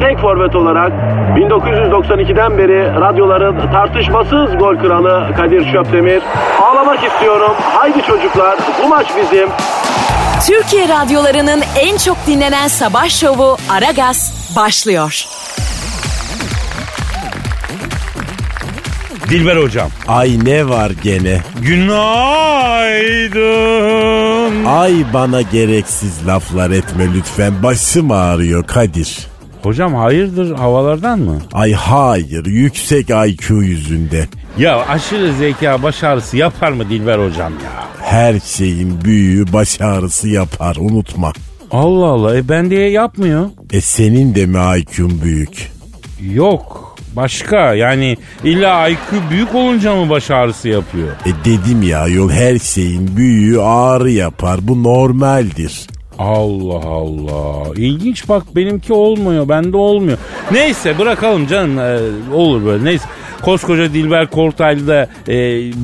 tek forvet olarak 1992'den beri radyoların tartışmasız gol kralı Kadir Şöpdemir. Ağlamak istiyorum. Haydi çocuklar bu maç bizim. Türkiye radyolarının en çok dinlenen sabah şovu Aragaz başlıyor. Dilber hocam. Ay ne var gene? Günaydın. Ay bana gereksiz laflar etme lütfen. Başım ağrıyor Kadir. Hocam hayırdır havalardan mı? Ay hayır yüksek IQ yüzünde. Ya aşırı zeka baş ağrısı yapar mı Dilber hocam ya? Her şeyin büyüğü baş ağrısı yapar unutma. Allah Allah e ben diye yapmıyor. E senin de mi IQ'un büyük? Yok başka yani illa IQ büyük olunca mı baş ağrısı yapıyor? E dedim ya yol her şeyin büyüğü ağrı yapar bu normaldir. Allah Allah. İlginç bak benimki olmuyor. Bende olmuyor. Neyse bırakalım canım. Ee, olur böyle. Neyse. Koskoca Dilber Kortaylı da e,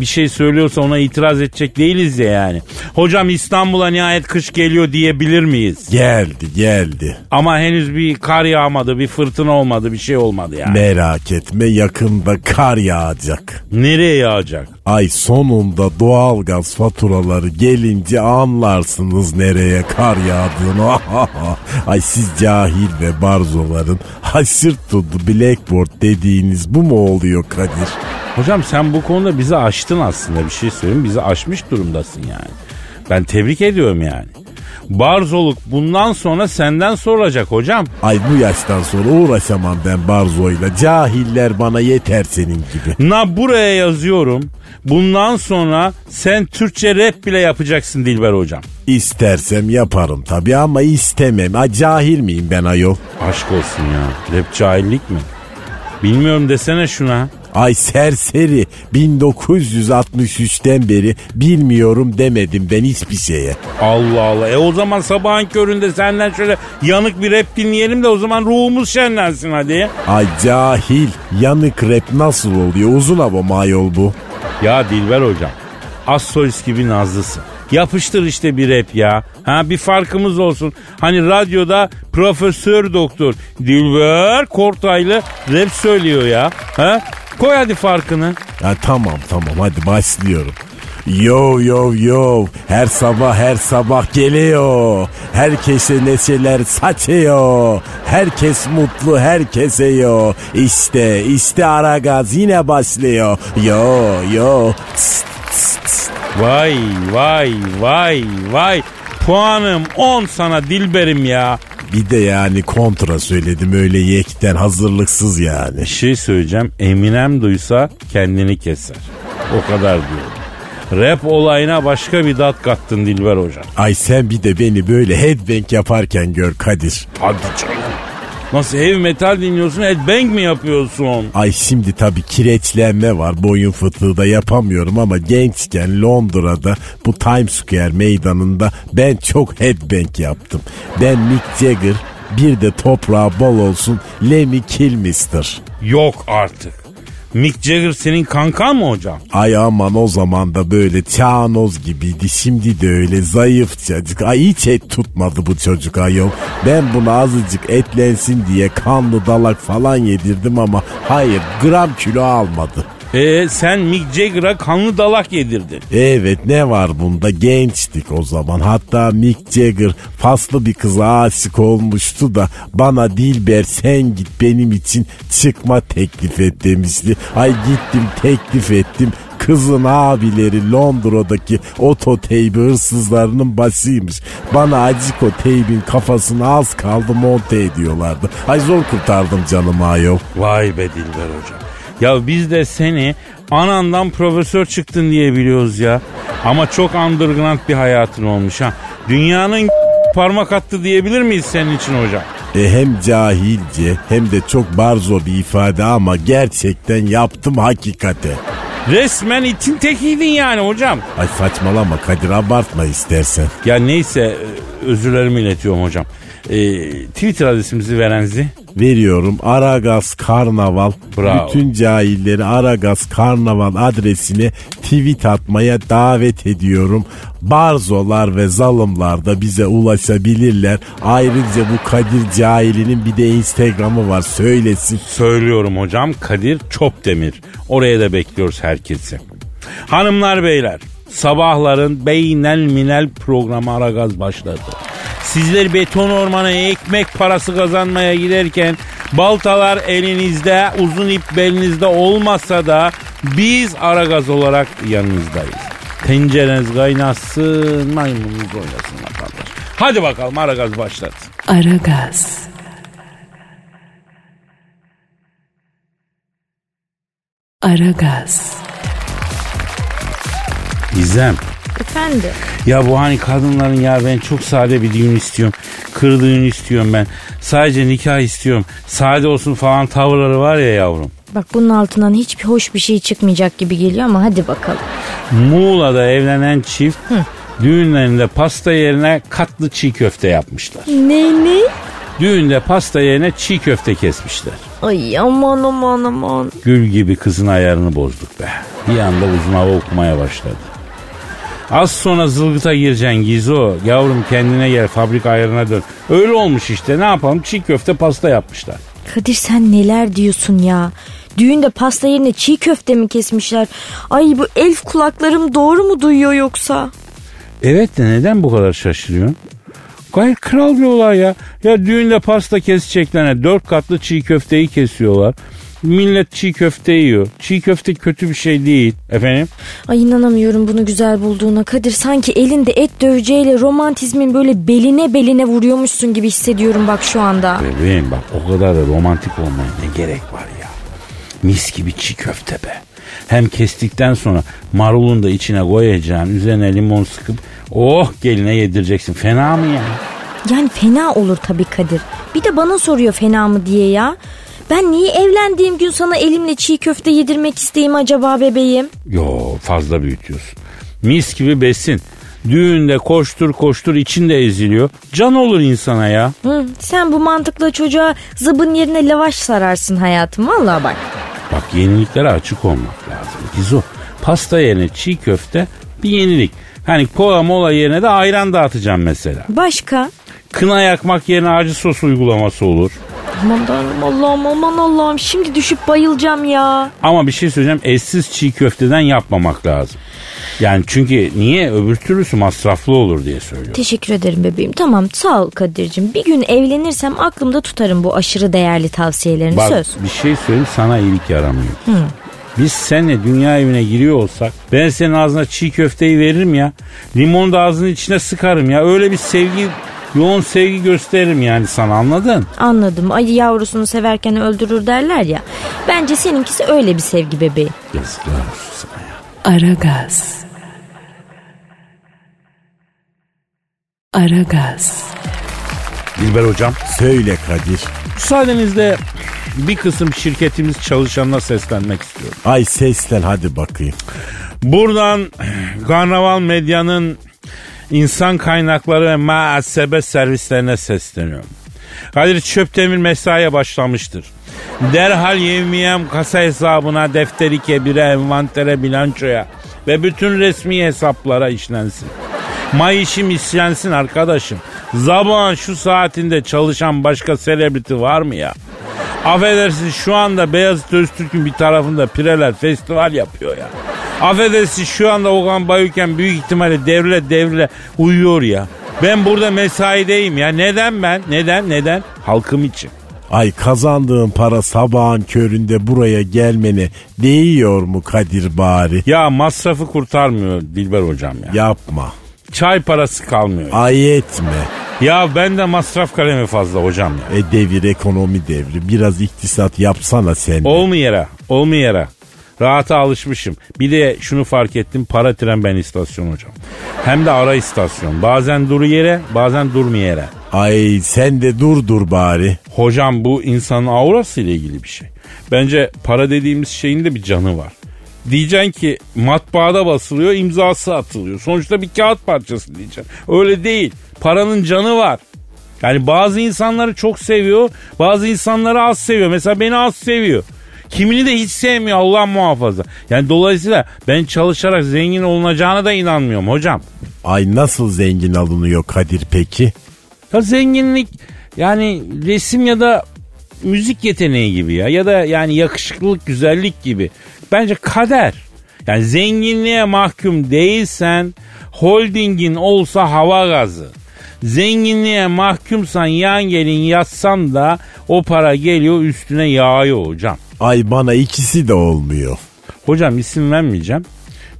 bir şey söylüyorsa ona itiraz edecek değiliz ya yani. Hocam İstanbul'a nihayet kış geliyor diyebilir miyiz? Geldi geldi. Ama henüz bir kar yağmadı, bir fırtına olmadı, bir şey olmadı yani. Merak etme yakında kar yağacak. Nereye yağacak? Ay sonunda doğalgaz faturaları gelince anlarsınız nereye kar yağdığını. Ay siz cahil ve barzoların hasır tuttu blackboard dediğiniz bu mu oluyor Kadir? Hocam sen bu konuda bizi aştın aslında bir şey söyleyeyim. Bizi aşmış durumdasın yani. Ben tebrik ediyorum yani. Barzoluk bundan sonra senden sorulacak hocam. Ay bu yaştan sonra uğraşamam ben barzoyla. Cahiller bana yeter senin gibi. Na buraya yazıyorum. Bundan sonra sen Türkçe rap bile yapacaksın Dilber hocam. İstersem yaparım tabii ama istemem. Ay cahil miyim ben ayol? Aşk olsun ya. Rap cahillik mi? Bilmiyorum desene şuna. Ay serseri 1963'ten beri bilmiyorum demedim ben hiçbir şeye. Allah Allah. E o zaman sabahın köründe senden şöyle yanık bir rap dinleyelim de o zaman ruhumuz şenlensin hadi. Ay cahil yanık rap nasıl oluyor uzun hava mı ayol bu? Ya Dilber hocam. Az solist gibi nazlısın. Yapıştır işte bir rap ya. Ha bir farkımız olsun. Hani radyoda profesör doktor Dilber Kortaylı rap söylüyor ya. Ha? Koy hadi farkını. Ya tamam tamam hadi başlıyorum. Yo yo yo her sabah her sabah geliyor. Herkese neşeler saçıyor. Herkes mutlu herkese yo. İşte işte Aragaz yine başlıyor. Yo yo. Tss, tss, tss. Vay vay vay vay. Puanım 10 sana Dilberim ya. Bir de yani kontra söyledim öyle yekten hazırlıksız yani. Bir şey söyleyeceğim. Eminem duysa kendini keser. O kadar diyorum. Rap olayına başka bir dat kattın Dilber hocam. Ay sen bir de beni böyle headbang yaparken gör Kadir. Hadi canım. Nasıl heavy metal dinliyorsun headbang mi yapıyorsun? Ay şimdi tabii kireçlenme var boyun fıtığı da yapamıyorum ama gençken Londra'da bu Times Square meydanında ben çok headbang yaptım. Ben Mick Jagger bir de toprağı bol olsun Lemmy Kilmister. Yok artık. Mick Jagger senin kankan mı hocam? Ay aman o zaman da böyle çağnoz gibiydi. Şimdi de öyle zayıf çocuk. Ay hiç et tutmadı bu çocuk ayol. Ben buna azıcık etlensin diye kanlı dalak falan yedirdim ama hayır gram kilo almadı. Ee, sen Mick Jagger'a kanlı dalak yedirdin. Evet ne var bunda gençtik o zaman. Hatta Mick Jagger faslı bir kıza aşık olmuştu da bana Dilber sen git benim için çıkma teklif et demişti. Ay gittim teklif ettim. Kızın abileri Londra'daki ototeybi hırsızlarının başıymış. Bana acık o teybin kafasını az kaldı monte ediyorlardı. Ay zor kurtardım canımı ayol. Vay be Dilber hocam. Ya biz de seni anandan profesör çıktın diye biliyoruz ya. Ama çok underground bir hayatın olmuş ha. Dünyanın parmak attı diyebilir miyiz senin için hocam? E hem cahilce hem de çok barzo bir ifade ama gerçekten yaptım hakikate. Resmen itin tekiydin yani hocam. Ay saçmalama Kadir abartma istersen. Ya neyse e, özürlerimi iletiyorum hocam. Ee, Twitter adresimizi verenzi. Veriyorum Aragaz Karnaval. Bravo. Bütün cahilleri Aragaz Karnaval adresine tweet atmaya davet ediyorum. Barzolar ve zalımlar da bize ulaşabilirler. Ayrıca bu Kadir Cahili'nin bir de Instagram'ı var söylesin. Söylüyorum hocam Kadir Çopdemir. Oraya da bekliyoruz herkesi. Hanımlar beyler sabahların beynel minel programı Aragaz başladı. Sizler beton ormana ekmek parası kazanmaya giderken baltalar elinizde uzun ip belinizde olmasa da biz Aragaz olarak yanınızdayız. Tencereniz kaynasın maymununuz oynasın kardeş. Hadi bakalım Aragaz başladı. Aragaz. Aragaz. Gizem. Efendim? Ya bu hani kadınların ya ben çok sade bir düğün istiyorum. Kır düğün istiyorum ben. Sadece nikah istiyorum. Sade olsun falan tavırları var ya yavrum. Bak bunun altından hiçbir hoş bir şey çıkmayacak gibi geliyor ama hadi bakalım. Muğla'da evlenen çift düğünlerinde pasta yerine katlı çiğ köfte yapmışlar. Ne ne? Düğünde pasta yerine çiğ köfte kesmişler. Ay aman aman aman. Gül gibi kızın ayarını bozduk be. Bir anda uzun hava okumaya başladı. Az sonra zılgıta gireceksin Gizo. Yavrum kendine gel fabrika ayarına dön. Öyle olmuş işte ne yapalım çiğ köfte pasta yapmışlar. Kadir sen neler diyorsun ya? Düğünde pasta yerine çiğ köfte mi kesmişler? Ay bu elf kulaklarım doğru mu duyuyor yoksa? Evet de neden bu kadar şaşırıyorsun? Gayet kral bir olay ya. Ya düğünde pasta keseceklerine dört katlı çiğ köfteyi kesiyorlar. Millet çiğ köfte yiyor. Çiğ köfte kötü bir şey değil. Efendim? Ay inanamıyorum bunu güzel bulduğuna. Kadir sanki elinde et döveceğiyle romantizmin böyle beline beline vuruyormuşsun gibi hissediyorum bak şu anda. Bebeğim bak o kadar da romantik olmaya ne gerek var ya. Mis gibi çiğ köfte be. Hem kestikten sonra marulun da içine koyacaksın. Üzerine limon sıkıp oh geline yedireceksin. Fena mı ya? Yani fena olur tabii Kadir. Bir de bana soruyor fena mı diye ya. Ben niye evlendiğim gün sana elimle çiğ köfte yedirmek isteyeyim acaba bebeğim? Yo fazla büyütüyorsun. Mis gibi besin. Düğünde koştur koştur içinde eziliyor. Can olur insana ya. Hı, sen bu mantıkla çocuğa zıbın yerine lavaş sararsın hayatım. Vallahi bak. Bak yeniliklere açık olmak lazım. Gizo pasta yerine çiğ köfte bir yenilik. Hani kola mola yerine de ayran dağıtacağım mesela. Başka? Kına yakmak yerine acı sos uygulaması olur. Aman tanrım Allah'ım aman Allah'ım şimdi düşüp bayılacağım ya. Ama bir şey söyleyeceğim eşsiz çiğ köfteden yapmamak lazım. Yani çünkü niye öbür türlüsü masraflı olur diye söylüyorum. Teşekkür ederim bebeğim. Tamam sağ ol Kadir'cim. Bir gün evlenirsem aklımda tutarım bu aşırı değerli tavsiyelerini Bak söz. bir şey söyleyeyim sana iyilik yaramıyor. Biz seninle dünya evine giriyor olsak ben senin ağzına çiğ köfteyi veririm ya. Limonu da ağzının içine sıkarım ya. Öyle bir sevgi yoğun sevgi gösteririm yani sana anladın? Anladım. Ayı yavrusunu severken öldürür derler ya. Bence seninkisi öyle bir sevgi bebeği. Yazıklar olsun sana ya. Aragaz. Aragaz. Dilber hocam. Söyle Kadir. Müsaadenizle bir kısım şirketimiz çalışanına seslenmek istiyorum. Ay seslen hadi bakayım. Buradan Karnaval Medya'nın insan kaynakları ve muhasebe servislerine sesleniyorum. Kadir Çöptemir mesaiye başlamıştır. Derhal yevmiyem kasa hesabına, defteri kebire, envantere, bilançoya ve bütün resmi hesaplara işlensin. Mayışım işlensin arkadaşım. Zabağın şu saatinde çalışan başka selebriti var mı ya? Affedersin şu anda Beyazıt Öztürk'ün bir tarafında Pireler festival yapıyor ya. Affedersin şu anda Okan Bayülken büyük ihtimalle devrile devrile uyuyor ya. Ben burada mesaideyim ya. Neden ben? Neden? Neden? Halkım için. Ay kazandığın para sabahın köründe buraya gelmene değiyor mu Kadir bari? Ya masrafı kurtarmıyor Dilber hocam ya. Yapma. Çay parası kalmıyor. Ay etme. Ya ben de masraf kalemi fazla hocam ya. E devir ekonomi devri. Biraz iktisat yapsana sen. de. Olmayara, olmayara. Rahata alışmışım. Bir de şunu fark ettim. Para tren ben istasyon hocam. Hem de ara istasyon. Bazen dur yere, bazen durmuyor yere. Ay sen de dur dur bari. Hocam bu insanın aurası ile ilgili bir şey. Bence para dediğimiz şeyin de bir canı var. Diyeceksin ki matbaada basılıyor imzası atılıyor. Sonuçta bir kağıt parçası diyeceksin. Öyle değil. Paranın canı var. Yani bazı insanları çok seviyor. Bazı insanları az seviyor. Mesela beni az seviyor. Kimini de hiç sevmiyor Allah muhafaza. Yani dolayısıyla ben çalışarak zengin olunacağına da inanmıyorum hocam. Ay nasıl zengin alınıyor Kadir peki? Ya zenginlik yani resim ya da müzik yeteneği gibi ya ya da yani yakışıklılık, güzellik gibi. Bence kader. Yani zenginliğe mahkum değilsen holdingin olsa hava gazı. Zenginliğe mahkumsan yan gelin yatsan da o para geliyor üstüne yağıyor hocam. Ay bana ikisi de olmuyor. Hocam isim vermeyeceğim.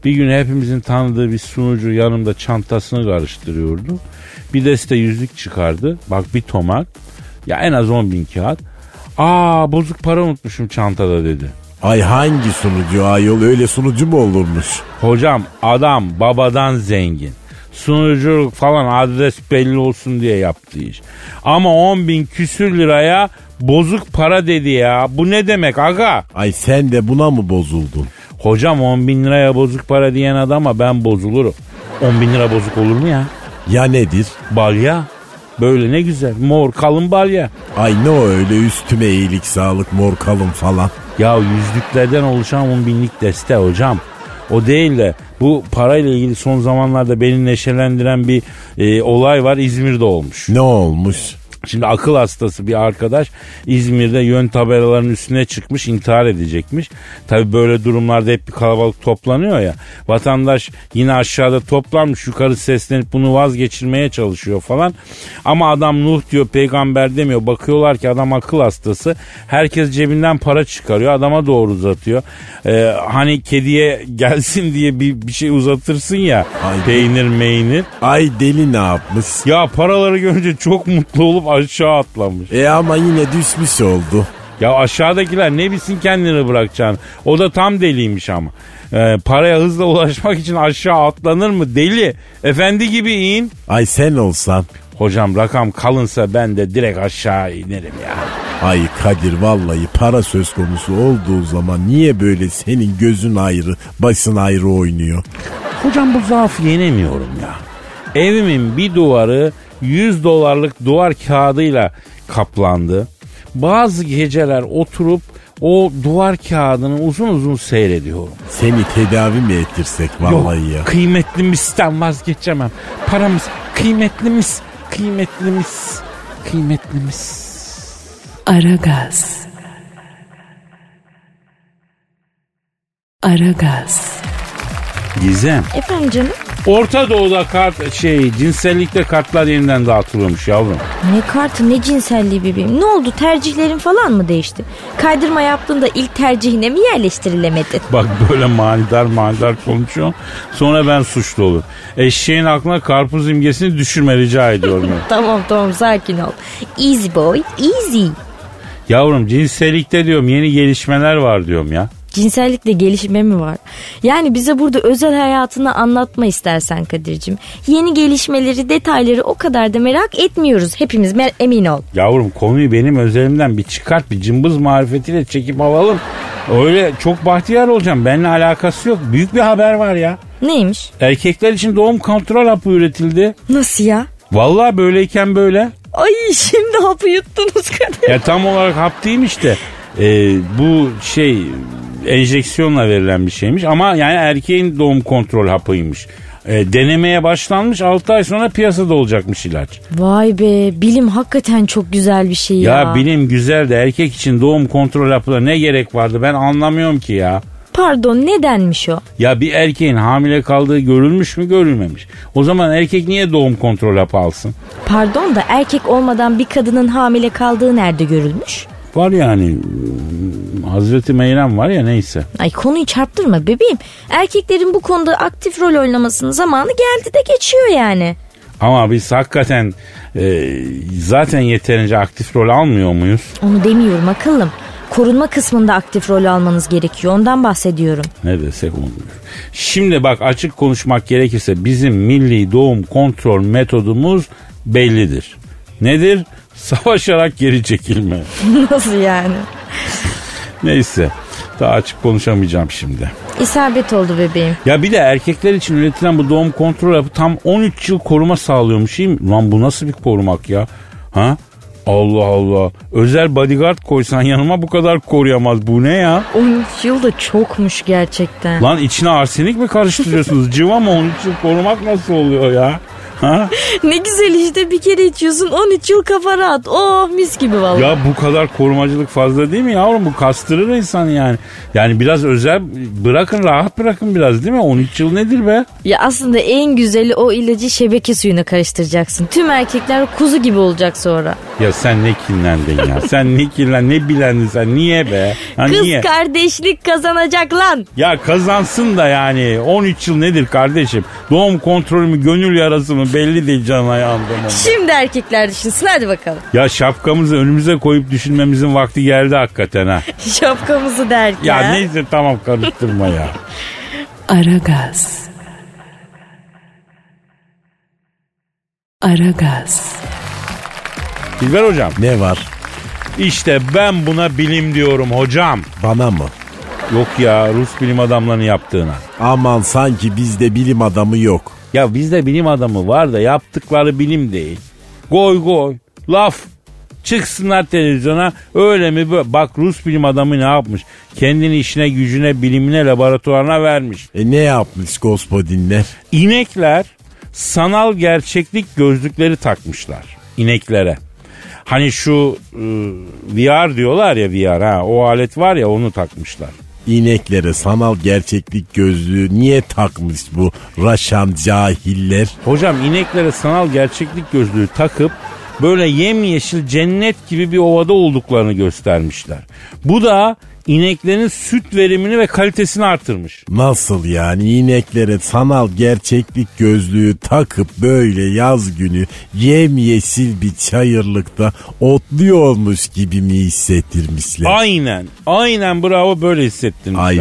Bir gün hepimizin tanıdığı bir sunucu yanımda çantasını karıştırıyordu. Bir deste yüzük çıkardı. Bak bir tomak. Ya en az 10 bin kağıt. Aa bozuk para unutmuşum çantada dedi. Ay hangi sunucu ayol öyle sunucu mu olurmuş? Hocam adam babadan zengin. Sunuculuk falan adres belli olsun diye yaptığı iş. Ama 10 bin küsür liraya bozuk para dedi ya. Bu ne demek aga? Ay sen de buna mı bozuldun? Hocam 10 bin liraya bozuk para diyen adama ben bozulurum. 10 bin lira bozuk olur mu ya? Ya nedir? Balya. Böyle ne güzel. Mor kalın balya. Ay ne o öyle üstüme iyilik sağlık mor kalın falan. Ya yüzlüklerden oluşan 10 binlik deste hocam. O değil de bu parayla ilgili son zamanlarda beni neşelendiren bir e, olay var İzmir'de olmuş. Ne olmuş? Şimdi akıl hastası bir arkadaş İzmir'de yön tabelalarının üstüne çıkmış intihar edecekmiş. Tabi böyle durumlarda hep bir kalabalık toplanıyor ya. Vatandaş yine aşağıda toplanmış yukarı seslenip bunu vazgeçirmeye çalışıyor falan. Ama adam Nuh diyor peygamber demiyor. Bakıyorlar ki adam akıl hastası. Herkes cebinden para çıkarıyor adama doğru uzatıyor. Ee, hani kediye gelsin diye bir, bir şey uzatırsın ya Ay. peynir meynir. Ay deli ne yapmış? Ya paraları görünce çok mutlu olup aşağı atlamış. E ama yine düşmüş oldu. Ya aşağıdakiler ne bilsin kendini bırakacağını. O da tam deliymiş ama. Ee, paraya hızla ulaşmak için aşağı atlanır mı? Deli. Efendi gibi in. Ay sen olsan. Hocam rakam kalınsa ben de direkt aşağı inerim ya. Ay Kadir vallahi para söz konusu olduğu zaman niye böyle senin gözün ayrı, başın ayrı oynuyor? Hocam bu zaafı yenemiyorum ya. Evimin bir duvarı 100 dolarlık duvar kağıdıyla kaplandı. Bazı geceler oturup o duvar kağıdını uzun uzun seyrediyorum. Seni tedavi mi ettirsek vallahi ya? Yok kıymetlimizden vazgeçemem. Paramız kıymetlimiz, kıymetlimiz, kıymetlimiz. Aragaz. Aragaz. Gizem. Efendim canım? Orta Doğu'da kart şey cinsellikte kartlar yeniden dağıtılıyormuş yavrum. Ne kartı ne cinselliği bebeğim. Ne oldu tercihlerin falan mı değişti? Kaydırma yaptığında ilk tercihine mi yerleştirilemedi? Bak böyle manidar manidar konuşuyor. Sonra ben suçlu olurum. Eşeğin aklına karpuz imgesini düşürme rica ediyorum. tamam tamam sakin ol. Easy boy easy. Yavrum cinsellikte diyorum yeni gelişmeler var diyorum ya. Cinsellikle gelişme mi var? Yani bize burada özel hayatını anlatma istersen Kadir'cim. Yeni gelişmeleri, detayları o kadar da merak etmiyoruz. Hepimiz emin ol. Yavrum konuyu benim özelimden bir çıkart bir cımbız marifetiyle çekip alalım. Öyle çok bahtiyar olacağım. Benimle alakası yok. Büyük bir haber var ya. Neymiş? Erkekler için doğum kontrol hapı üretildi. Nasıl ya? Vallahi böyleyken böyle. Ay şimdi hapı yuttunuz Kadir. Ya tam olarak hap değilmiş de e, bu şey enjeksiyonla verilen bir şeymiş ama yani erkeğin doğum kontrol hapıymış. E, denemeye başlanmış 6 ay sonra piyasada olacakmış ilaç. Vay be bilim hakikaten çok güzel bir şey ya. Ya, bilim güzel de erkek için doğum kontrol hapına ne gerek vardı ben anlamıyorum ki ya. Pardon nedenmiş o? Ya bir erkeğin hamile kaldığı görülmüş mü görülmemiş. O zaman erkek niye doğum kontrol hapı alsın? Pardon da erkek olmadan bir kadının hamile kaldığı nerede görülmüş? Var yani Hazreti Meyrem var ya neyse. Ay konuyu çarptırma bebeğim. Erkeklerin bu konuda aktif rol oynamasının zamanı geldi de geçiyor yani. Ama biz hakikaten e, zaten yeterince aktif rol almıyor muyuz? Onu demiyorum akıllım. Korunma kısmında aktif rol almanız gerekiyor. Ondan bahsediyorum. Ne desek onu diyor. Şimdi bak açık konuşmak gerekirse bizim milli doğum kontrol metodumuz bellidir. Nedir? Savaşarak geri çekilme. Nasıl yani? Neyse daha açık konuşamayacağım şimdi. İsabet oldu bebeğim. Ya bir de erkekler için üretilen bu doğum kontrol hapı tam 13 yıl koruma sağlıyormuş. değil mi? Lan bu nasıl bir korumak ya? Ha? Allah Allah. Özel bodyguard koysan yanıma bu kadar koruyamaz. Bu ne ya? 13 yıl da çokmuş gerçekten. Lan içine arsenik mi karıştırıyorsunuz? Cıva mı 13 yıl korumak nasıl oluyor ya? Ha? Ne güzel işte bir kere içiyorsun 13 yıl kafa rahat. Oh mis gibi vallahi. Ya bu kadar korumacılık fazla değil mi yavrum? Bu kastırır insan yani. Yani biraz özel bırakın rahat bırakın biraz değil mi? 13 yıl nedir be? Ya aslında en güzeli o ilacı şebeke suyuna karıştıracaksın. Tüm erkekler kuzu gibi olacak sonra. Ya sen ne kinlendin ya? sen ne kinlen ne bilendin sen? Niye be? Ha, Kız niye? kardeşlik kazanacak lan. Ya kazansın da yani 13 yıl nedir kardeşim? Doğum kontrolü mü gönül yarası mı belli değil can ayağımdan. onda. Şimdi erkekler düşünsün hadi bakalım. Ya şapkamızı önümüze koyup düşünmemizin vakti geldi hakikaten ha. Şapkamızı derken. Ya neyse tamam karıştırma ya. Aragaz. Aragaz. Dilber hocam Ne var? işte ben buna bilim diyorum hocam. Bana mı? Yok ya Rus bilim adamlarının yaptığına. Aman sanki bizde bilim adamı yok. Ya bizde bilim adamı var da yaptıkları bilim değil. Goy goy laf çıksınlar televizyona öyle mi böyle. Bak Rus bilim adamı ne yapmış? Kendini işine gücüne bilimine laboratuvarına vermiş. E ne yapmış gospodinler? İnekler sanal gerçeklik gözlükleri takmışlar ineklere. Hani şu e, VR diyorlar ya VR ha o alet var ya onu takmışlar. İneklere sanal gerçeklik gözlüğü niye takmış bu raşan cahiller? Hocam ineklere sanal gerçeklik gözlüğü takıp böyle yemyeşil cennet gibi bir ovada olduklarını göstermişler. Bu da ineklerin süt verimini ve kalitesini artırmış. Nasıl yani ineklere sanal gerçeklik gözlüğü takıp böyle yaz günü yemyeşil bir çayırlıkta otluyormuş gibi mi hissettirmişler? Aynen. Aynen bravo böyle hissettirmişler. Ay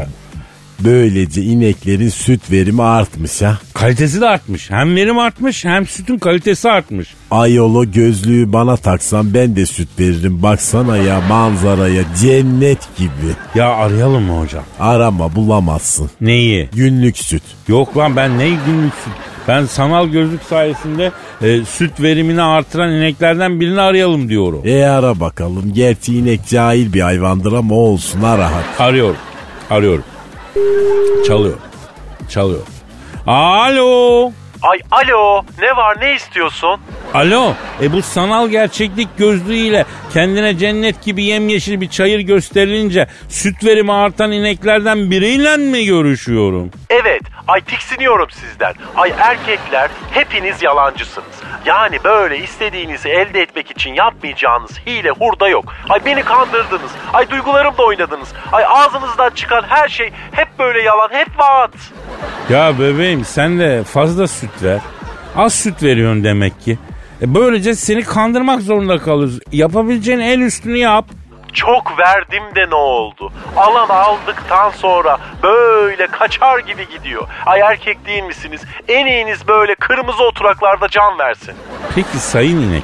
böylece ineklerin süt verimi artmış ha. Kalitesi de artmış. Hem verim artmış hem sütün kalitesi artmış. Ayolo gözlüğü bana taksan ben de süt veririm. Baksana ya manzaraya cennet gibi. Ya arayalım mı hocam? Arama bulamazsın. Neyi? Günlük süt. Yok lan ben ne günlük süt? Ben sanal gözlük sayesinde e, süt verimini artıran ineklerden birini arayalım diyorum. E ara bakalım. Gerçi inek cahil bir hayvandır ama olsun ara hadi. Arıyorum. Arıyorum. Çalıyor. Çalıyor. Alo. Ay alo ne var ne istiyorsun? Alo. E bu sanal gerçeklik gözlüğüyle kendine cennet gibi yemyeşil bir çayır gösterilince süt verimi artan ineklerden biriyle mi görüşüyorum? Evet ay tiksiniyorum sizden. Ay erkekler hepiniz yalancısınız. Yani böyle istediğinizi elde etmek için yapmayacağınız hile hurda yok. Ay beni kandırdınız. Ay duygularımla oynadınız. Ay ağzınızdan çıkan her şey hep böyle yalan hep vaat. Ya bebeğim sen de fazla süt ver. Az süt veriyorsun demek ki. E böylece seni kandırmak zorunda kalıyoruz. Yapabileceğin en üstünü yap. Çok verdim de ne oldu? Alan aldıktan sonra böyle kaçar gibi gidiyor. Ay erkek değil misiniz? En iyiniz böyle kırmızı oturaklarda can versin. Peki sayın inek.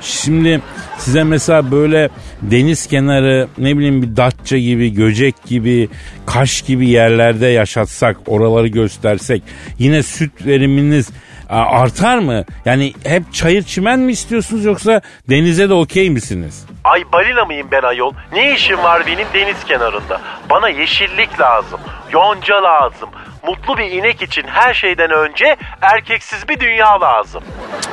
Şimdi size mesela böyle deniz kenarı ne bileyim bir Datça gibi, Göcek gibi, Kaş gibi yerlerde yaşatsak, oraları göstersek yine süt veriminiz artar mı? Yani hep çayır çimen mi istiyorsunuz yoksa denize de okey misiniz? Ay balina mıyım ben ayol? Ne işim var benim deniz kenarında? Bana yeşillik lazım, yonca lazım. Mutlu bir inek için her şeyden önce erkeksiz bir dünya lazım.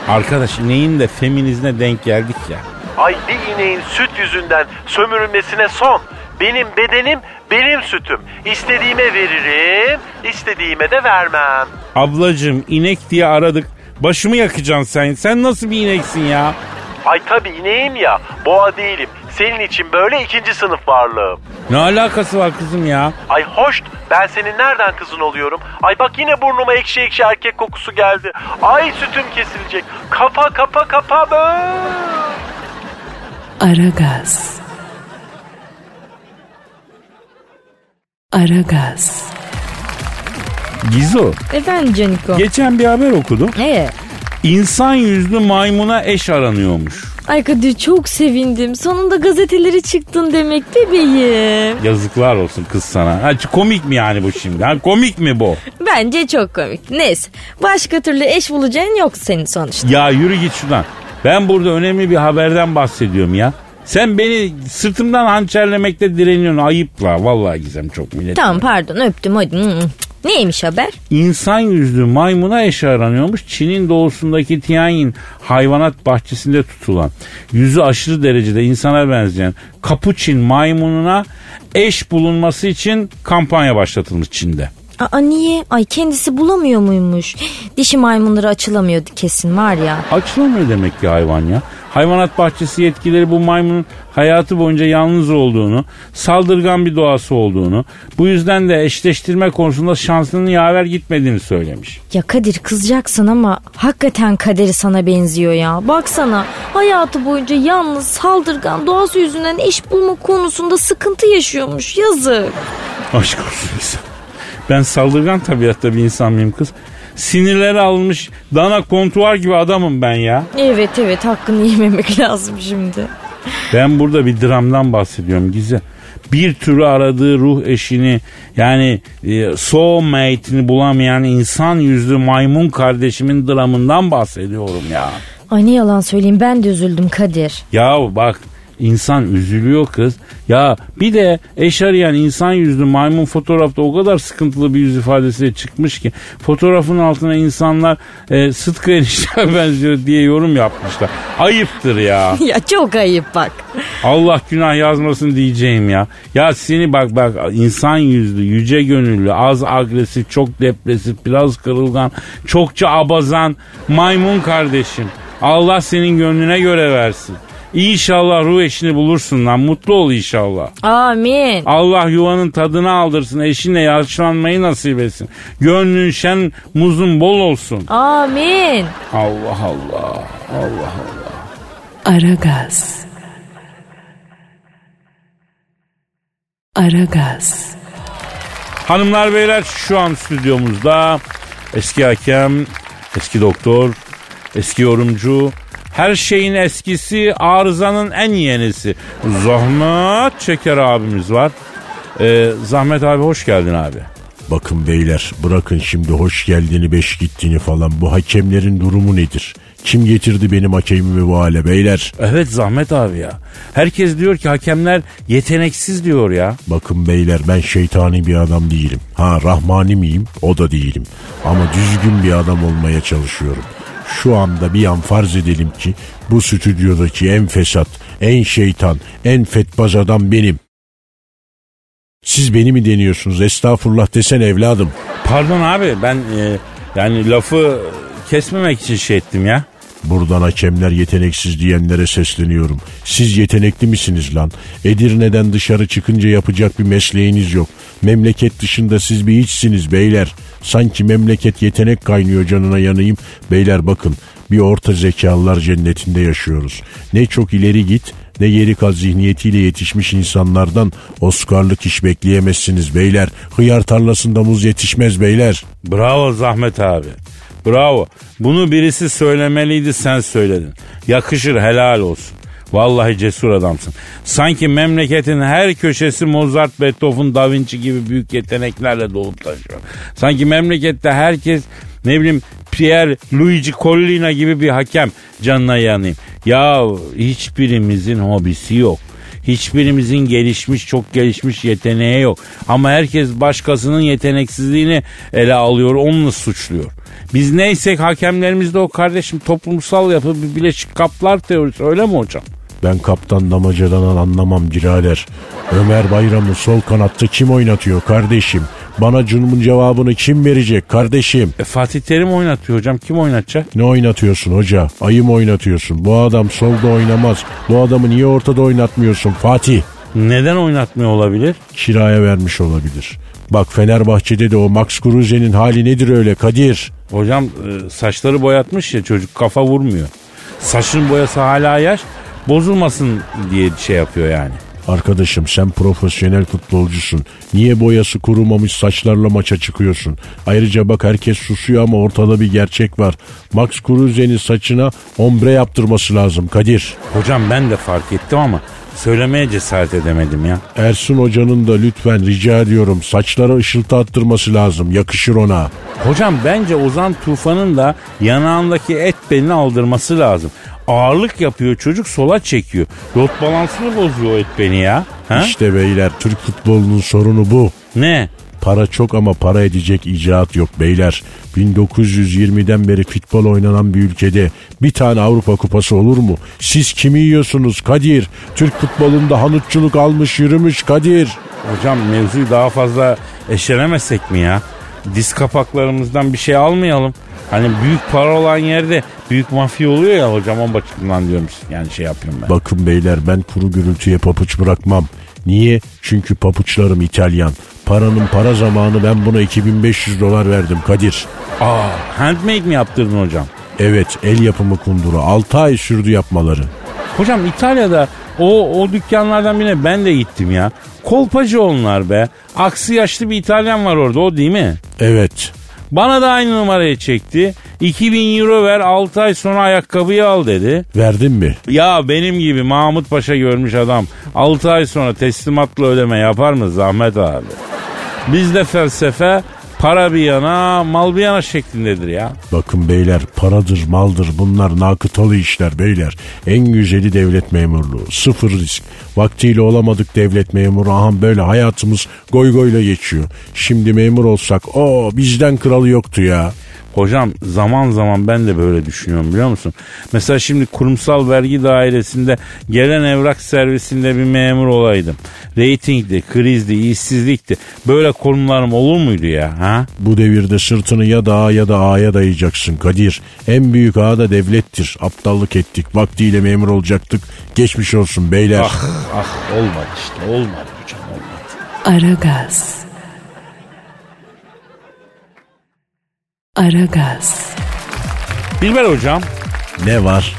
Arkadaş ineğin de feminizme denk geldik ya. Ay bir ineğin süt yüzünden sömürülmesine son. Benim bedenim benim sütüm. İstediğime veririm, istediğime de vermem. Ablacım inek diye aradık. Başımı yakacaksın sen. Sen nasıl bir ineksin ya? Ay tabii ineğim ya, boğa değilim. senin için böyle ikinci sınıf varlığım. Ne alakası var kızım ya? Ay hoş ben senin nereden kızın oluyorum? Ay bak yine burnuma ekşi ekşi erkek kokusu geldi. Ay sütüm kesilecek. Kapa kapa kapa be. Aragaz. Aragaz. Gizo. Efendim Caniko. Geçen bir haber okudum. Ee, İnsan yüzlü maymuna eş aranıyormuş. ay Kadir çok sevindim. Sonunda gazeteleri çıktın demek bebeğim. Yazıklar olsun kız sana. Ha, komik mi yani bu şimdi? Ha, komik mi bu? Bence çok komik. Neyse. Başka türlü eş bulacağın yok senin sonuçta. Ya yürü git şuradan. Ben burada önemli bir haberden bahsediyorum ya. Sen beni sırtımdan hançerlemekte direniyorsun. Ayıpla. Vallahi Gizem çok millet. Tamam pardon öptüm hadi. Neymiş haber? İnsan yüzlü maymuna eş aranıyormuş. Çin'in doğusundaki Tianjin hayvanat bahçesinde tutulan yüzü aşırı derecede insana benzeyen kapuçin maymununa eş bulunması için kampanya başlatılmış Çin'de. Aa niye? Ay kendisi bulamıyor muymuş? Dişi maymunları açılamıyor kesin var ya. Açılamıyor demek ki hayvan ya. Hayvanat bahçesi yetkileri bu maymunun hayatı boyunca yalnız olduğunu, saldırgan bir doğası olduğunu, bu yüzden de eşleştirme konusunda şansının yaver gitmediğini söylemiş. Ya Kadir kızacaksın ama hakikaten kaderi sana benziyor ya. Baksana hayatı boyunca yalnız saldırgan doğası yüzünden eş bulma konusunda sıkıntı yaşıyormuş yazık. Aşk olsun insan. Ben saldırgan tabiatta bir insan mıyım kız? Sinirleri almış dana kontuar gibi adamım ben ya. Evet evet hakkını yememek lazım şimdi. Ben burada bir dramdan bahsediyorum Gize. Bir türlü aradığı ruh eşini yani e, soulmate'ini bulamayan insan yüzlü maymun kardeşimin dramından bahsediyorum ya. Ay ne yalan söyleyeyim ben de üzüldüm Kadir. Ya bak insan üzülüyor kız. Ya bir de eş arayan insan yüzlü maymun fotoğrafta o kadar sıkıntılı bir yüz ifadesiyle çıkmış ki fotoğrafın altına insanlar e, Sıtkı enişte benziyor diye yorum yapmışlar. Ayıptır ya. ya çok ayıp bak. Allah günah yazmasın diyeceğim ya. Ya seni bak bak insan yüzlü, yüce gönüllü, az agresif, çok depresif, biraz kırılgan, çokça abazan maymun kardeşim. Allah senin gönlüne göre versin. İnşallah ruh eşini bulursun lan. Mutlu ol inşallah. Amin. Allah yuvanın tadını aldırsın. Eşinle yaşlanmayı nasip etsin. Gönlün şen, muzun bol olsun. Amin. Allah Allah. Allah Allah. Aragaz. Aragaz. Hanımlar beyler şu an stüdyomuzda eski hakem, eski doktor, eski yorumcu, her şeyin eskisi, arızanın en yenisi. Zahmet Çeker abimiz var. Ee, Zahmet abi hoş geldin abi. Bakın beyler bırakın şimdi hoş geldiğini beş gittiğini falan. Bu hakemlerin durumu nedir? Kim getirdi benim hakemimi bu hale beyler? Evet Zahmet abi ya. Herkes diyor ki hakemler yeteneksiz diyor ya. Bakın beyler ben şeytani bir adam değilim. Ha rahmani miyim? O da değilim. Ama düzgün bir adam olmaya çalışıyorum. Şu anda bir an farz edelim ki bu stüdyodaki en fesat, en şeytan, en fetbaz adam benim. Siz beni mi deniyorsunuz? Estağfurullah desen evladım. Pardon abi ben e, yani lafı kesmemek için şey ettim ya. Buradan hakemler yeteneksiz diyenlere sesleniyorum. Siz yetenekli misiniz lan? Edirne'den dışarı çıkınca yapacak bir mesleğiniz yok. Memleket dışında siz bir hiçsiniz beyler. Sanki memleket yetenek kaynıyor canına yanayım. Beyler bakın bir orta zekalılar cennetinde yaşıyoruz. Ne çok ileri git ne geri kal zihniyetiyle yetişmiş insanlardan Oscar'lık iş bekleyemezsiniz beyler. Hıyar tarlasında muz yetişmez beyler. Bravo Zahmet abi. Bravo. Bunu birisi söylemeliydi sen söyledin. Yakışır helal olsun. Vallahi cesur adamsın. Sanki memleketin her köşesi Mozart, Beethoven, Da Vinci gibi büyük yeteneklerle dolup taşıyor. Sanki memlekette herkes ne bileyim Pierre Luigi Collina gibi bir hakem canına yanayım. Ya hiçbirimizin hobisi yok. Hiçbirimizin gelişmiş çok gelişmiş yeteneği yok. Ama herkes başkasının yeteneksizliğini ele alıyor onunla suçluyor. Biz neysek hakemlerimiz de o kardeşim toplumsal yapı bir bileşik kaplar teorisi öyle mi hocam? Ben kaptan damacadan anlamam birader. Ömer Bayram'ı sol kanatta kim oynatıyor kardeşim? Bana cunumun cevabını kim verecek kardeşim? E, Fatih Terim oynatıyor hocam. Kim oynatacak? Ne oynatıyorsun hoca? Ayı mı oynatıyorsun? Bu adam solda oynamaz. Bu adamı niye ortada oynatmıyorsun Fatih? Neden oynatmıyor olabilir? Kiraya vermiş olabilir. Bak Fenerbahçe'de de o Max Kruse'nin hali nedir öyle Kadir? Hocam e, saçları boyatmış ya çocuk kafa vurmuyor. Saçın boyası hala yaş bozulmasın diye şey yapıyor yani. Arkadaşım sen profesyonel futbolcusun. Niye boyası kurumamış saçlarla maça çıkıyorsun? Ayrıca bak herkes susuyor ama ortada bir gerçek var. Max Kruse'nin saçına ombre yaptırması lazım Kadir. Hocam ben de fark ettim ama söylemeye cesaret edemedim ya. Ersun Hoca'nın da lütfen rica ediyorum saçlara ışıltı attırması lazım. Yakışır ona. Hocam bence Ozan Tufan'ın da yanağındaki et belini aldırması lazım. Ağırlık yapıyor çocuk sola çekiyor. Rot balansını bozuyor et beni ya. Ha? İşte beyler Türk futbolunun sorunu bu. Ne? Para çok ama para edecek icraat yok beyler. 1920'den beri futbol oynanan bir ülkede bir tane Avrupa kupası olur mu? Siz kimi yiyorsunuz Kadir? Türk futbolunda hanutçuluk almış yürümüş Kadir. Hocam mevzuyu daha fazla eşelemesek mi ya? Diz kapaklarımızdan bir şey almayalım. Hani büyük para olan yerde büyük mafya oluyor ya hocam o bakımdan diyorum yani şey yapıyorum ben. Bakın beyler ben kuru gürültüye papuç bırakmam. Niye? Çünkü papuçlarım İtalyan. Paranın para zamanı ben buna 2500 dolar verdim Kadir. Aa, handmade mi yaptırdın hocam? Evet el yapımı kundura 6 ay sürdü yapmaları. Hocam İtalya'da o, o dükkanlardan birine ben de gittim ya. Kolpacı onlar be. Aksi yaşlı bir İtalyan var orada o değil mi? Evet. Bana da aynı numarayı çekti. 2000 euro ver 6 ay sonra ayakkabıyı al dedi. Verdin mi? Ya benim gibi Mahmut Paşa görmüş adam 6 ay sonra teslimatla ödeme yapar mı Zahmet abi? Bizde felsefe para bir yana mal bir yana şeklindedir ya. Bakın beyler paradır maldır bunlar nakıtalı işler beyler. En güzeli devlet memurluğu. Sıfır risk. Vaktiyle olamadık devlet memuru. Aha böyle hayatımız goy goyla geçiyor. Şimdi memur olsak o bizden kralı yoktu ya. Hocam zaman zaman ben de böyle düşünüyorum biliyor musun? Mesela şimdi kurumsal vergi dairesinde gelen evrak servisinde bir memur olaydım. Ratingdi, krizdi, işsizlikti. Böyle konumlarım olur muydu ya? Ha? Bu devirde sırtını ya da A ya da A'ya dayayacaksın Kadir. En büyük A da devlettir. Aptallık ettik. Vaktiyle memur olacaktık. Geçmiş olsun beyler. Ah ah olmadı işte olmadı hocam olmadı. Aragaz. Aragaz. Dilber hocam Ne var?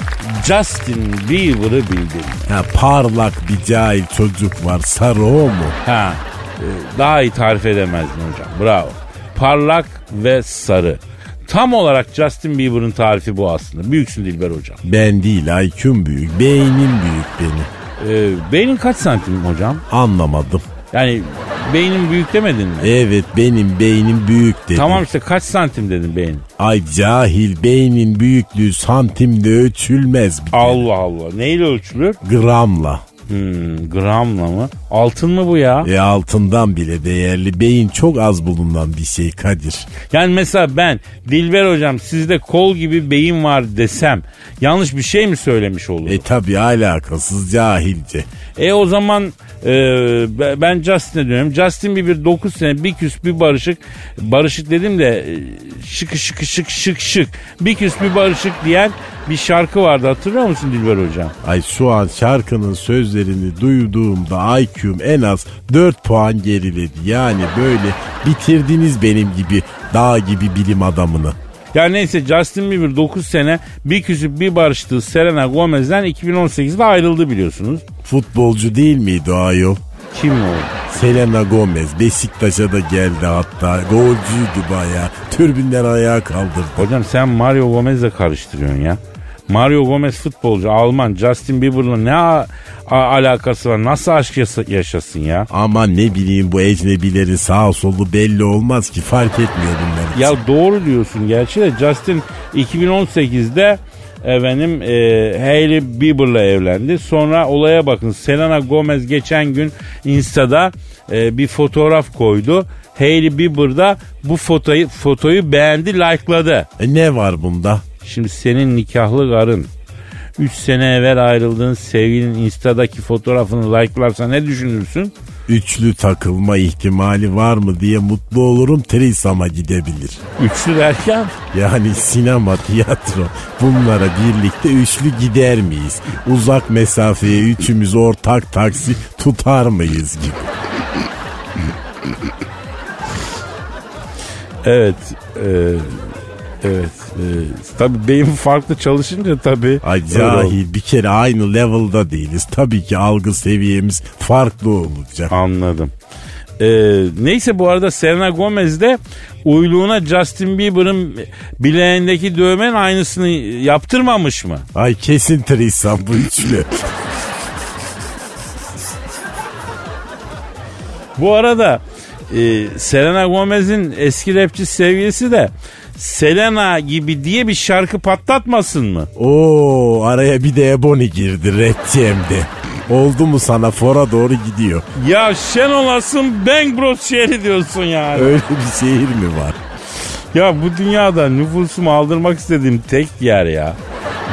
Justin Bieber'ı bildin. Ha, parlak bir cahil çocuk var. Sarı o mu? Ha e, daha iyi tarif edemezdin hocam bravo. Parlak ve sarı. Tam olarak Justin Bieber'ın tarifi bu aslında. Büyüksün Dilber hocam. Ben değil IQ'm büyük. Beynim büyük benim. Ee, beynin kaç santim hocam? Anlamadım. Yani beynin büyük demedin mi? Evet benim beynim büyük dedim. Tamam işte kaç santim dedin beyin? Ay cahil beynin büyüklüğü santimde ölçülmez bir. Allah Allah. Neyle ölçülür? Gramla. Hmm, gramla mı? Altın mı bu ya? E altından bile değerli. Beyin çok az bulunan bir şey Kadir. Yani mesela ben Dilber hocam sizde kol gibi beyin var desem yanlış bir şey mi söylemiş olurum? E tabi alakasız cahilce. E o zaman e, be- ben Justin'e dönüyorum. Justin Bieber 9 sene bir küs bir barışık. Barışık dedim de e, şıkı şıkı şık şık şık. Bir küs bir barışık diyen bir şarkı vardı hatırlıyor musun Dilber hocam? Ay şu an şarkının sözlerini duyduğumda IQ'm en az 4 puan geriledi. Yani böyle bitirdiniz benim gibi dağ gibi bilim adamını. Ya neyse Justin Bieber 9 sene bir küsüp bir barıştığı Selena Gomez'den 2018'de ayrıldı biliyorsunuz. Futbolcu değil miydi ayol? Kim o? Selena Gomez Beşiktaş'a da geldi hatta. Golcüydü bayağı. Türbünden ayağa kaldırdı. Hocam sen Mario Gomez'le karıştırıyorsun ya. Mario Gomez futbolcu Alman Justin Bieber'la ne a- a- alakası var? Nasıl aşk yaşasın ya? Ama ne bileyim bu ecnebilerin sağ solu belli olmaz ki fark etmiyor bunlar için. Ya doğru diyorsun gerçi de Justin 2018'de efendim e, Hailey Bieber'la evlendi. Sonra olaya bakın Selena Gomez geçen gün Insta'da e, bir fotoğraf koydu. Hailey Bieber da bu fotoyu, fotoyu beğendi, like'ladı. E ne var bunda? Şimdi senin nikahlı karın 3 sene evvel ayrıldığın sevgilinin Insta'daki fotoğrafını like'larsa ne düşünürsün? Üçlü takılma ihtimali var mı diye mutlu olurum Trisam'a gidebilir. Üçlü derken Yani sinema, tiyatro bunlara birlikte üçlü gider miyiz? Uzak mesafeye üçümüz ortak taksi tutar mıyız gibi. evet e, evet e, tabii beyin farklı çalışınca tabii cahil bir kere aynı level'da değiliz. Tabii ki algı seviyemiz farklı olacak. Anladım. Ee, neyse bu arada Selena Gomez de uyluğuna Justin Bieber'ın bileğindeki dövmenin aynısını yaptırmamış mı? Ay kesin Trisam bu üçlü. Bu arada e, Selena Gomez'in eski rapçi sevgilisi de Selena gibi diye bir şarkı patlatmasın mı? Oo araya bir de Ebony girdi rapçi hem de. Oldu mu sana fora doğru gidiyor. Ya şen olasın Bang Bros şehri diyorsun yani. Öyle bir şehir mi var? Ya bu dünyada nüfusumu aldırmak istediğim tek yer ya.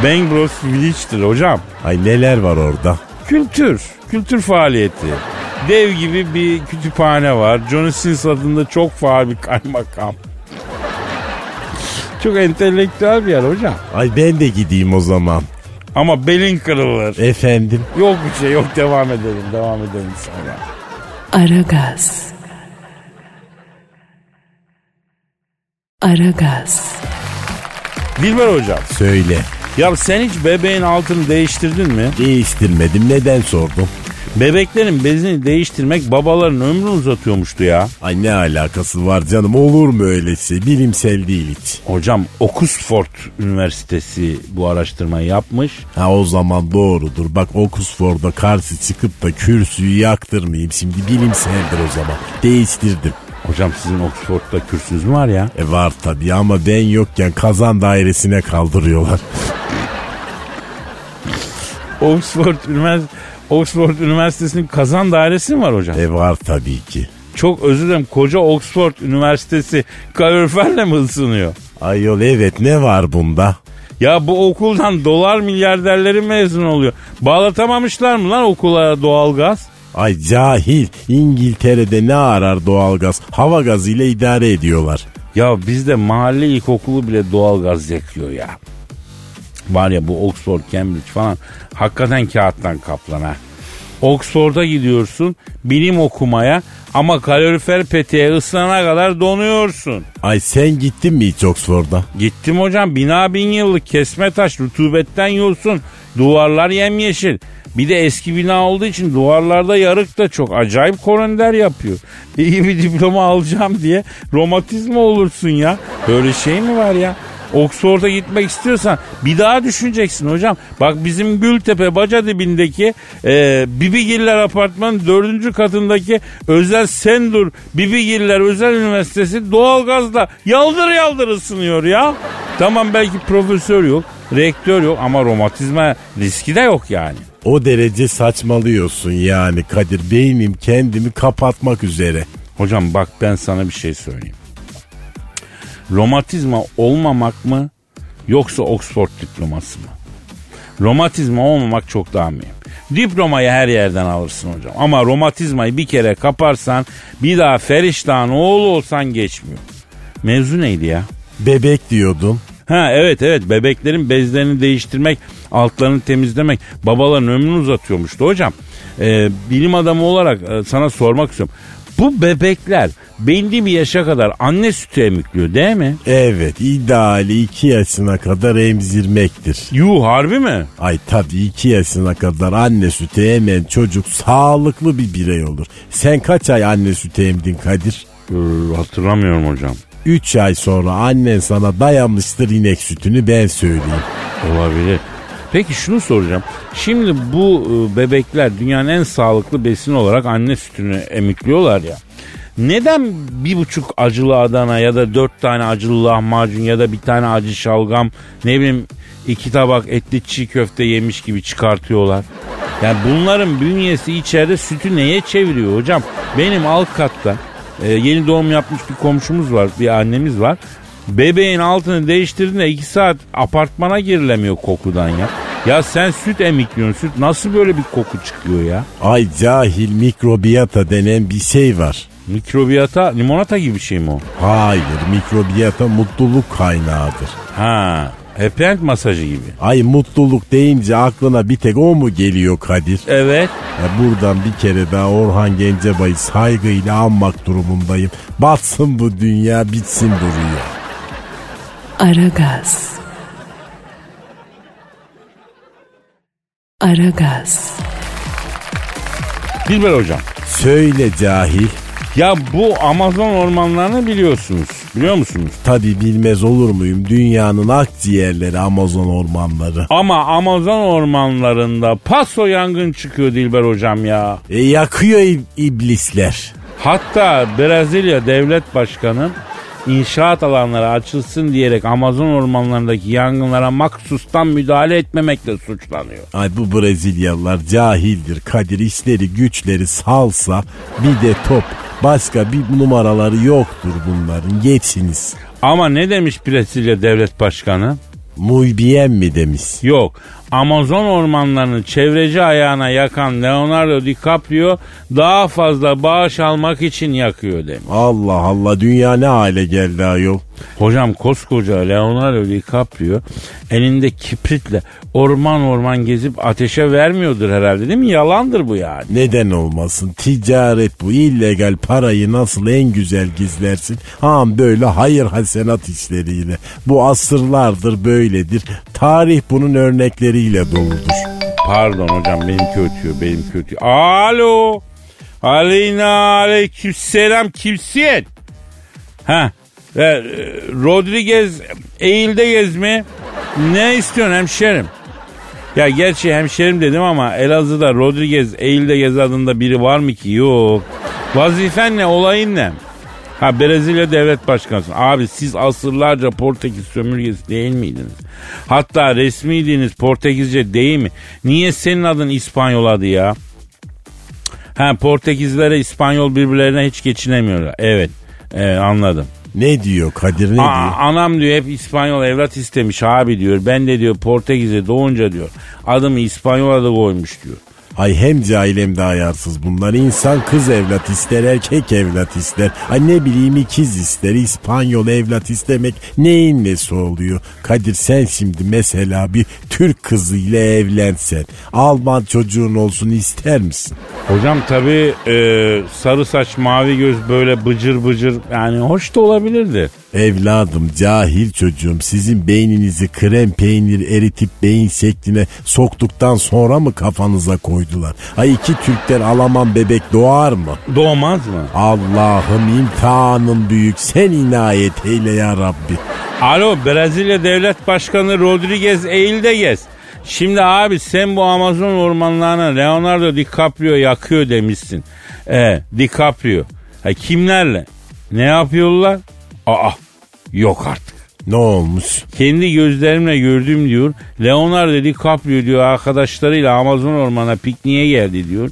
Bang Bros Village'dir hocam. Ay neler var orada? Kültür, kültür faaliyeti. Dev gibi bir kütüphane var. Johnny Sins adında çok faal bir kaymakam. Çok entelektüel bir yer hocam. Ay ben de gideyim o zaman. Ama belin kırılır. Efendim? Yok bir şey yok devam edelim devam edelim sonra. Aragaz. Aragaz. Dilber hocam Söyle. ya sen hiç bebeğin altını değiştirdin mi? Değiştirmedim neden sordum? Bebeklerin bezini değiştirmek babaların ömrünü uzatıyormuştu ya. Ay ne alakası var canım olur mu öyle şey bilimsel değil hiç. Hocam Oxford Üniversitesi bu araştırmayı yapmış. Ha o zaman doğrudur. Bak Oxford'a karşı çıkıp da kürsüyü yaktırmayayım. Şimdi bilimseldir o zaman. Değiştirdim. Hocam sizin Oxford'da kürsünüz mü var ya? E var tabii ama ben yokken kazan dairesine kaldırıyorlar. Oxford Üniversitesi Oxford Üniversitesi'nin kazan dairesi mi var hocam? E var tabii ki. Çok özür dilerim koca Oxford Üniversitesi kaloriferle mi ısınıyor? Ayol evet ne var bunda? Ya bu okuldan dolar milyarderleri mezun oluyor. Bağlatamamışlar mı lan okula doğalgaz? Ay cahil İngiltere'de ne arar doğalgaz? Hava gazıyla idare ediyorlar. Ya bizde mahalle ilkokulu bile doğalgaz yakıyor ya. Var ya bu Oxford, Cambridge falan hakikaten kağıttan kaplan ha. Oxford'a gidiyorsun bilim okumaya ama kalorifer peteğe ısınana kadar donuyorsun. Ay sen gittin mi hiç Oxford'a? Gittim hocam bina bin yıllık kesme taş rutubetten yosun duvarlar yemyeşil. Bir de eski bina olduğu için duvarlarda yarık da çok acayip koronder yapıyor. İyi bir diploma alacağım diye romatizma olursun ya. Böyle şey mi var ya? Oxford'a gitmek istiyorsan bir daha düşüneceksin hocam. Bak bizim Gültepe baca dibindeki e, Bibigiller apartmanın dördüncü katındaki özel Sendur Bibigiller Özel Üniversitesi doğalgazla yaldır yaldır ısınıyor ya. Tamam belki profesör yok, rektör yok ama romatizma riski de yok yani. O derece saçmalıyorsun yani Kadir. Beynim kendimi kapatmak üzere. Hocam bak ben sana bir şey söyleyeyim. Romatizma olmamak mı yoksa Oxford diploması mı? Romatizma olmamak çok daha mühim. Diplomayı her yerden alırsın hocam. Ama romatizmayı bir kere kaparsan bir daha Feriştah'ın oğlu olsan geçmiyor. Mevzu neydi ya? Bebek diyordun. Ha evet evet bebeklerin bezlerini değiştirmek, altlarını temizlemek babaların ömrünü uzatıyormuştu hocam. Ee, bilim adamı olarak e, sana sormak istiyorum. Bu bebekler belli bir yaşa kadar anne sütü emikliyor değil mi? Evet ideali 2 yaşına kadar emzirmektir. Yuh harbi mi? Ay tabii 2 yaşına kadar anne sütü emen çocuk sağlıklı bir birey olur. Sen kaç ay anne sütü emdin Kadir? Ee, hatırlamıyorum hocam. 3 ay sonra annen sana dayamıştır inek sütünü ben söyleyeyim. Olabilir. Peki şunu soracağım. Şimdi bu e, bebekler dünyanın en sağlıklı besini olarak anne sütünü emikliyorlar ya. Neden bir buçuk acılı Adana ya da dört tane acılı lahmacun ya da bir tane acı şalgam ne bileyim iki tabak etli çiğ köfte yemiş gibi çıkartıyorlar? Yani bunların bünyesi içeride sütü neye çeviriyor hocam? Benim alt katta e, yeni doğum yapmış bir komşumuz var, bir annemiz var. Bebeğin altını değiştirdiğinde iki saat apartmana girilemiyor kokudan ya. Ya sen süt emikliyorsun. Süt nasıl böyle bir koku çıkıyor ya? Ay cahil mikrobiyata denen bir şey var. Mikrobiyata limonata gibi bir şey mi o? Hayır mikrobiyata mutluluk kaynağıdır. Ha, end masajı gibi. Ay mutluluk deyince aklına bir tek o mu geliyor Kadir? Evet. Ya buradan bir kere daha Orhan Gencebay'ı saygıyla anmak durumundayım. Batsın bu dünya bitsin bu rüya. Aragaz. Aragaz. Dilber hocam. Söyle cahil. Ya bu Amazon ormanlarını biliyorsunuz. Biliyor musunuz? Tabi bilmez olur muyum dünyanın akciğerleri Amazon ormanları. Ama Amazon ormanlarında paso yangın çıkıyor Dilber hocam ya. E yakıyor ib- iblisler. Hatta Brezilya devlet başkanı inşaat alanları açılsın diyerek Amazon ormanlarındaki yangınlara maksustan müdahale etmemekle suçlanıyor. Ay bu Brezilyalılar cahildir. Kadir işleri güçleri salsa bir de top. Başka bir numaraları yoktur bunların. Geçiniz. Ama ne demiş Brezilya devlet başkanı? Muy bien mi demiş. Yok. Amazon ormanlarını çevreci ayağına yakan Leonardo DiCaprio daha fazla bağış almak için yakıyor demiş. Allah Allah dünya ne hale geldi ayol. Hocam koskoca Leonardo DiCaprio elinde kipritle orman orman gezip ateşe vermiyordur herhalde değil mi? Yalandır bu yani. Neden olmasın? Ticaret bu. illegal parayı nasıl en güzel gizlersin? Ha böyle hayır hasenat işleriyle. Bu asırlardır böyledir. Tarih bunun örnekleriyle doludur. Pardon hocam benimki ötüyor benimki ötüyor. Alo. Aleyna aleyküm selam kimsin? Ha. E, Rodriguez eğilde gez mi? Ne istiyorsun hemşerim? Ya gerçi hemşerim dedim ama Elazığ'da Rodriguez eğilde gez adında biri var mı ki? Yok. Vazifen ne? Olayın ne? Ha Brezilya devlet başkanısın. Abi siz asırlarca Portekiz sömürgesi değil miydiniz? Hatta resmiydiniz Portekizce değil mi? Niye senin adın İspanyol adı ya? Ha Portekizlere İspanyol birbirlerine hiç geçinemiyorlar. Evet. Evet anladım. Ne diyor Kadir ne Aa, diyor? anam diyor hep İspanyol evlat istemiş abi diyor. Ben de diyor Portekiz'e doğunca diyor adımı İspanyol adı koymuş diyor. Ay hem cahil hem de ayarsız bunlar. İnsan kız evlat ister, erkek evlat ister. Ay ne bileyim ikiz ister. İspanyol evlat istemek neyin nesi oluyor? Kadir sen şimdi mesela bir Türk kızıyla evlensen. Alman çocuğun olsun ister misin? Hocam tabii e, sarı saç mavi göz böyle bıcır bıcır yani hoş da olabilirdi. Evladım cahil çocuğum sizin beyninizi krem peynir eritip beyin şekline soktuktan sonra mı kafanıza koydular? Ay iki Türkler Alaman bebek doğar mı? Doğmaz mı? Allah'ım imtihanın büyük sen inayet eyle ya Rabbi. Alo Brezilya Devlet Başkanı Rodriguez eğilde gez. Şimdi abi sen bu Amazon ormanlarına Leonardo DiCaprio yakıyor demişsin. E DiCaprio. Ha, kimlerle? Ne yapıyorlar? Aa yok artık. Ne olmuş? Kendi gözlerimle gördüm diyor. Leonardo DiCaprio diyor arkadaşlarıyla Amazon ormana pikniğe geldi diyor.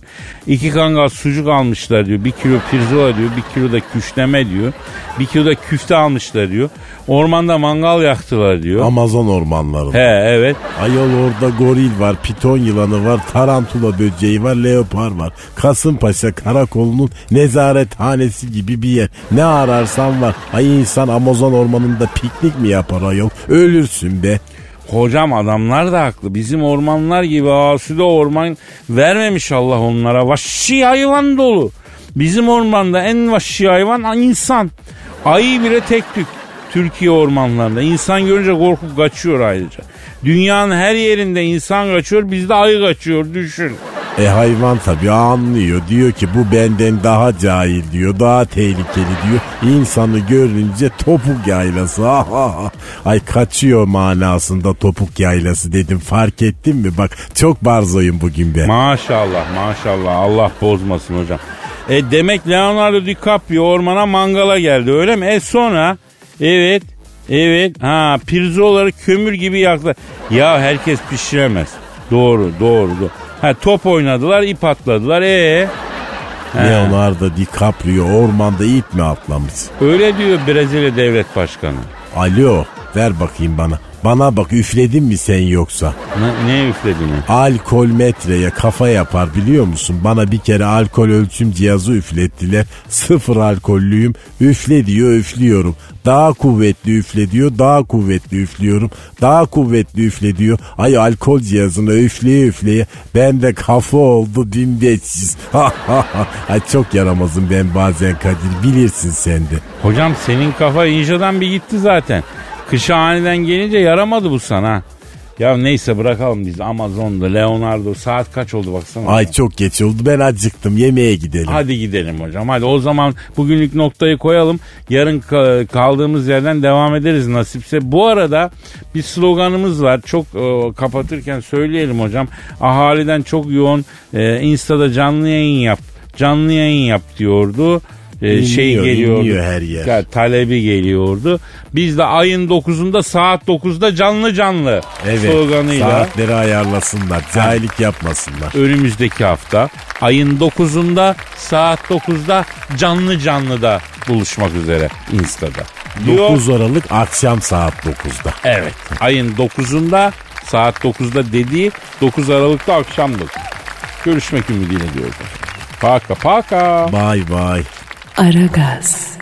İki kangal sucuk almışlar diyor. Bir kilo pirzola diyor. Bir kilo da küşleme diyor. Bir kilo da küfte almışlar diyor. Ormanda mangal yaktılar diyor. Amazon ormanlarında. He evet. Ayol orada goril var, piton yılanı var, tarantula böceği var, leopar var. Kasımpaşa karakolunun nezarethanesi gibi bir yer. Ne ararsan var. Ay insan Amazon ormanında piknik mi yapar ayol? Ölürsün be. Hocam adamlar da haklı. Bizim ormanlar gibi asude orman vermemiş Allah onlara. Vahşi hayvan dolu. Bizim ormanda en vahşi hayvan insan. Ayı bile tek tük. Türkiye ormanlarında. İnsan görünce korkup kaçıyor ayrıca. Dünyanın her yerinde insan kaçıyor bizde ayı kaçıyor düşün. E hayvan tabii anlıyor. Diyor ki bu benden daha cahil diyor. Daha tehlikeli diyor. İnsanı görünce topuk yaylası. Ay kaçıyor manasında topuk yaylası dedim. Fark ettin mi? Bak çok barzoyum bugün ben. Maşallah maşallah Allah bozmasın hocam. E demek Leonardo DiCaprio ormana mangala geldi öyle mi? E sonra evet evet ha pirzolaları kömür gibi yaktılar. Ya herkes pişiremez. Doğru doğru doğru. Ha top oynadılar ip atladılar ee Leonardo DiCaprio ormanda ip mi atlamış? Öyle diyor Brezilya devlet başkanı. Alo Ver bakayım bana. Bana bak üfledin mi sen yoksa? Ne, ne üfledin? Alkol metreye kafa yapar biliyor musun? Bana bir kere alkol ölçüm cihazı üflettiler. Sıfır alkollüyüm. Üfle diyor üflüyorum. Daha kuvvetli üfle diyor. Daha kuvvetli üflüyorum. Daha kuvvetli üfle diyor. Ay alkol cihazını üfleye üfleye. Ben de kafa oldu 1500. Ay çok yaramazım ben bazen Kadir. Bilirsin sen de. Hocam senin kafa inşadan bir gitti zaten. Kışa aniden gelince yaramadı bu sana. Ya neyse bırakalım biz Amazon'da Leonardo saat kaç oldu baksana. Ay çok geç oldu ben acıktım yemeğe gidelim. Hadi gidelim hocam. Hadi o zaman bugünlük noktayı koyalım. Yarın ka- kaldığımız yerden devam ederiz nasipse. Bu arada bir sloganımız var. Çok e, kapatırken söyleyelim hocam. Ahaliden çok yoğun e, Insta'da canlı yayın yap. Canlı yayın yap diyordu. E, şey geliyordu. inliyor her yer. Ya, talebi geliyordu. Biz de ayın 9'unda saat 9'da canlı canlı Evet sloganıyla saatleri ayarlasınlar cahillik yapmasınlar. önümüzdeki hafta ayın 9'unda saat 9'da canlı canlı da buluşmak üzere Insta'da. Diyor. 9 Aralık akşam saat 9'da. Evet. Ayın 9'unda saat 9'da dediği 9 Aralık'ta akşamdır. Görüşmek ümidiyle diyoruz. Paka paka. Bye bye. Aragaz.